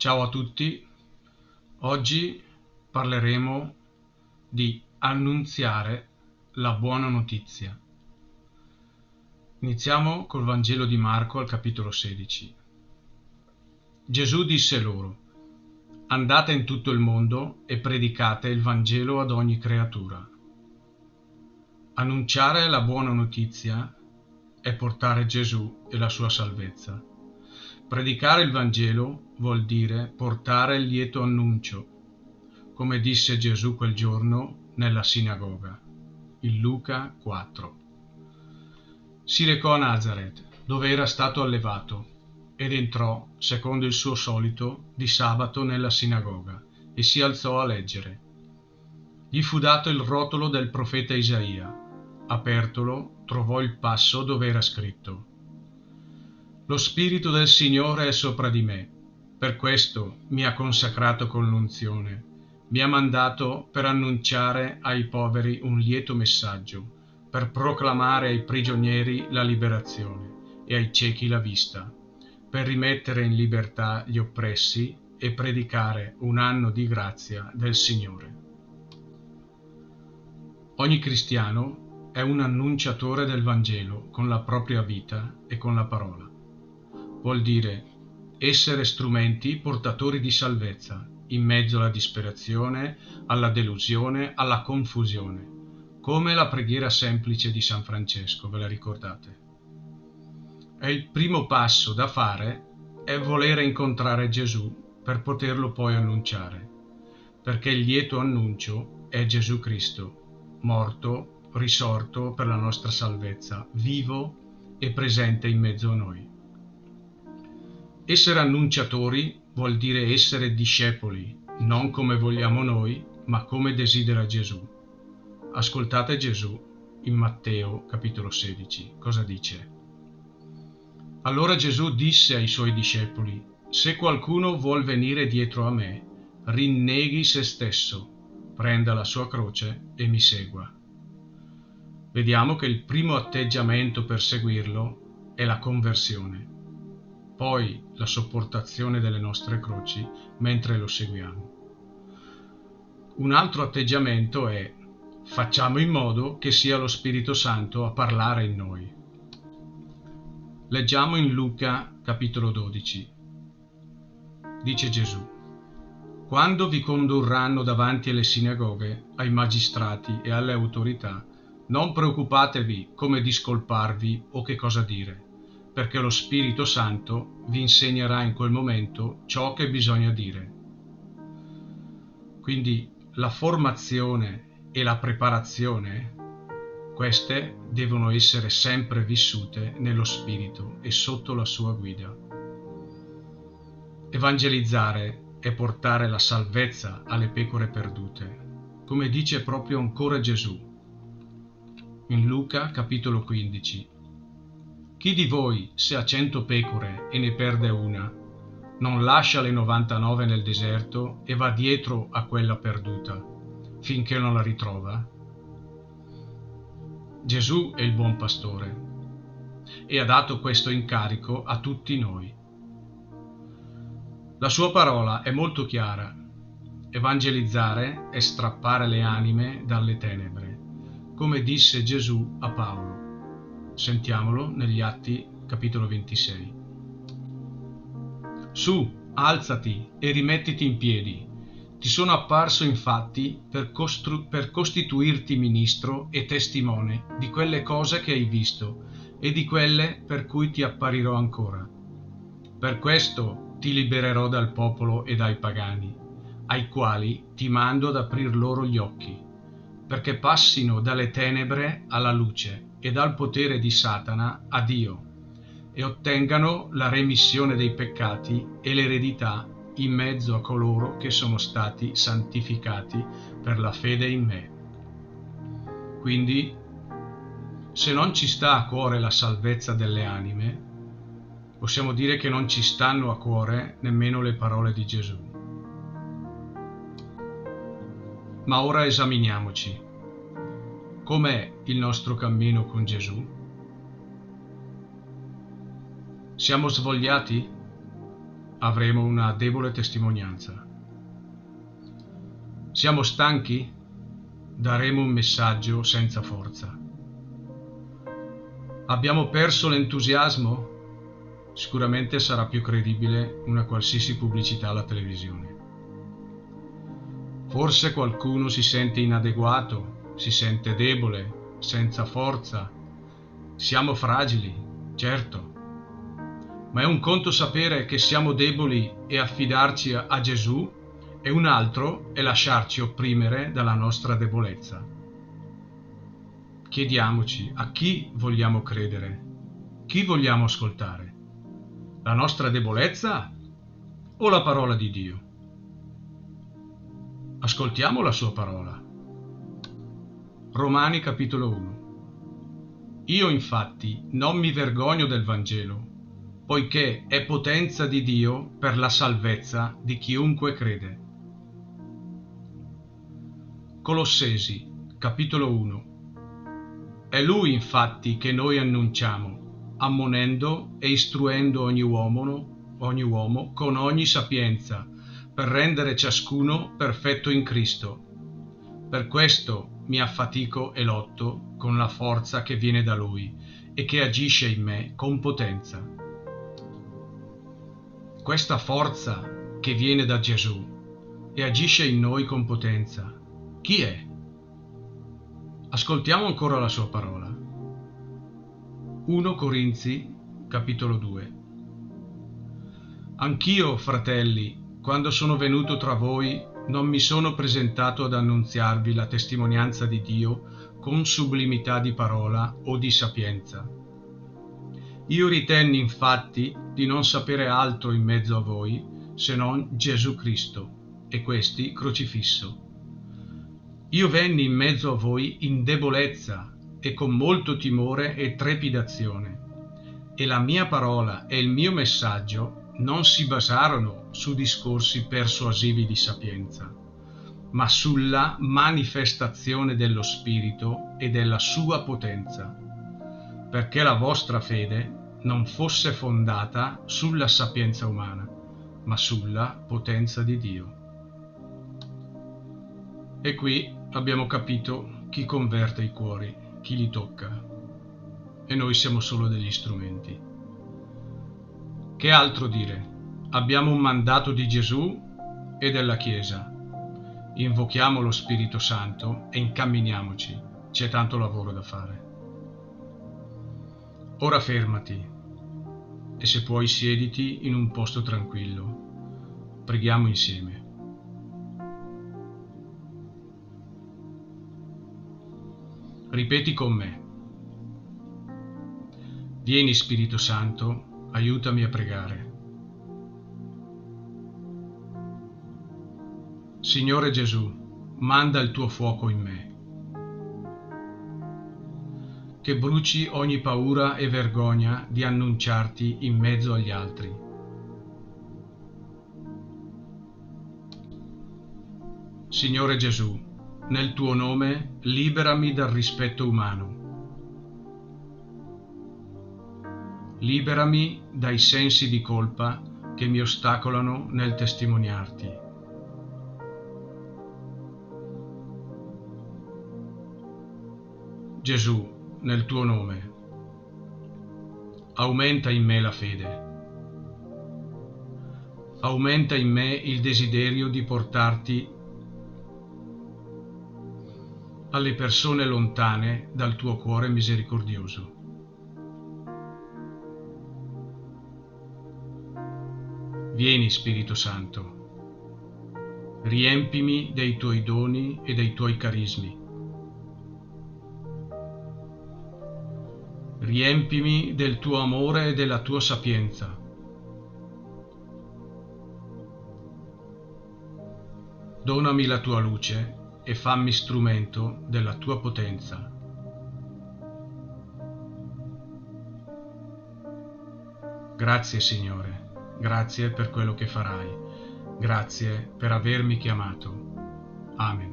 Ciao a tutti, oggi parleremo di annunziare la buona notizia. Iniziamo col Vangelo di Marco al capitolo 16. Gesù disse loro, andate in tutto il mondo e predicate il Vangelo ad ogni creatura. Annunciare la buona notizia è portare Gesù e la sua salvezza. Predicare il Vangelo vuol dire portare il lieto annuncio, come disse Gesù quel giorno nella sinagoga, in Luca 4. Si recò a Nazareth, dove era stato allevato, ed entrò, secondo il suo solito, di sabato nella sinagoga, e si alzò a leggere. Gli fu dato il rotolo del profeta Isaia. Apertolo, trovò il passo dove era scritto lo Spirito del Signore è sopra di me, per questo mi ha consacrato con l'unzione, mi ha mandato per annunciare ai poveri un lieto messaggio, per proclamare ai prigionieri la liberazione e ai ciechi la vista, per rimettere in libertà gli oppressi e predicare un anno di grazia del Signore. Ogni cristiano è un annunciatore del Vangelo con la propria vita e con la parola vuol dire essere strumenti portatori di salvezza in mezzo alla disperazione, alla delusione, alla confusione, come la preghiera semplice di San Francesco, ve la ricordate? È il primo passo da fare è volere incontrare Gesù per poterlo poi annunciare, perché il lieto annuncio è Gesù Cristo, morto, risorto per la nostra salvezza, vivo e presente in mezzo a noi. Essere annunciatori vuol dire essere discepoli, non come vogliamo noi, ma come desidera Gesù. Ascoltate Gesù in Matteo capitolo 16. Cosa dice? Allora Gesù disse ai suoi discepoli, se qualcuno vuol venire dietro a me, rinneghi se stesso, prenda la sua croce e mi segua. Vediamo che il primo atteggiamento per seguirlo è la conversione poi la sopportazione delle nostre croci mentre lo seguiamo. Un altro atteggiamento è facciamo in modo che sia lo Spirito Santo a parlare in noi. Leggiamo in Luca capitolo 12. Dice Gesù, quando vi condurranno davanti alle sinagoghe, ai magistrati e alle autorità, non preoccupatevi come discolparvi o che cosa dire perché lo Spirito Santo vi insegnerà in quel momento ciò che bisogna dire. Quindi la formazione e la preparazione, queste devono essere sempre vissute nello Spirito e sotto la sua guida. Evangelizzare è portare la salvezza alle pecore perdute, come dice proprio ancora Gesù in Luca capitolo 15 chi di voi, se ha cento pecore e ne perde una, non lascia le 99 nel deserto e va dietro a quella perduta, finché non la ritrova? Gesù è il buon pastore e ha dato questo incarico a tutti noi. La sua parola è molto chiara. Evangelizzare è strappare le anime dalle tenebre, come disse Gesù a Paolo. Sentiamolo negli Atti capitolo 26. Su, alzati e rimettiti in piedi. Ti sono apparso infatti per, costru- per costituirti ministro e testimone di quelle cose che hai visto e di quelle per cui ti apparirò ancora. Per questo ti libererò dal popolo e dai pagani, ai quali ti mando ad aprir loro gli occhi, perché passino dalle tenebre alla luce e dal potere di Satana a Dio e ottengano la remissione dei peccati e l'eredità in mezzo a coloro che sono stati santificati per la fede in me. Quindi, se non ci sta a cuore la salvezza delle anime, possiamo dire che non ci stanno a cuore nemmeno le parole di Gesù. Ma ora esaminiamoci. Com'è il nostro cammino con Gesù? Siamo svogliati? avremo una debole testimonianza. Siamo stanchi? Daremo un messaggio senza forza. Abbiamo perso l'entusiasmo? Sicuramente sarà più credibile una qualsiasi pubblicità alla televisione. Forse qualcuno si sente inadeguato, si sente debole, senza forza. Siamo fragili, certo. Ma è un conto sapere che siamo deboli e affidarci a Gesù e un altro è lasciarci opprimere dalla nostra debolezza. Chiediamoci a chi vogliamo credere, chi vogliamo ascoltare, la nostra debolezza o la parola di Dio? Ascoltiamo la sua parola. Romani capitolo 1. Io infatti non mi vergogno del Vangelo, poiché è potenza di Dio per la salvezza di chiunque crede. Colossesi capitolo 1. È Lui infatti che noi annunciamo, ammonendo e istruendo ogni uomo, ogni uomo con ogni sapienza, per rendere ciascuno perfetto in Cristo. Per questo mi affatico e lotto con la forza che viene da Lui e che agisce in me con potenza. Questa forza che viene da Gesù e agisce in noi con potenza, chi è? Ascoltiamo ancora la sua parola. 1 Corinzi, capitolo 2. Anch'io, fratelli, quando sono venuto tra voi, non mi sono presentato ad annunziarvi la testimonianza di Dio con sublimità di parola o di sapienza. Io ritenni infatti di non sapere altro in mezzo a voi se non Gesù Cristo e questi crocifisso. Io venni in mezzo a voi in debolezza e con molto timore e trepidazione, e la mia parola e il mio messaggio non si basarono su discorsi persuasivi di sapienza, ma sulla manifestazione dello Spirito e della sua potenza, perché la vostra fede non fosse fondata sulla sapienza umana, ma sulla potenza di Dio. E qui abbiamo capito chi converte i cuori, chi li tocca, e noi siamo solo degli strumenti. Che altro dire? Abbiamo un mandato di Gesù e della Chiesa. Invochiamo lo Spirito Santo e incamminiamoci. C'è tanto lavoro da fare. Ora fermati e se puoi siediti in un posto tranquillo. Preghiamo insieme. Ripeti con me. Vieni Spirito Santo aiutami a pregare. Signore Gesù, manda il tuo fuoco in me, che bruci ogni paura e vergogna di annunciarti in mezzo agli altri. Signore Gesù, nel tuo nome liberami dal rispetto umano Liberami dai sensi di colpa che mi ostacolano nel testimoniarti. Gesù, nel tuo nome, aumenta in me la fede. Aumenta in me il desiderio di portarti alle persone lontane dal tuo cuore misericordioso. Vieni Spirito Santo, riempimi dei tuoi doni e dei tuoi carismi. Riempimi del tuo amore e della tua sapienza. Donami la tua luce e fammi strumento della tua potenza. Grazie Signore. Grazie per quello che farai. Grazie per avermi chiamato. Amen.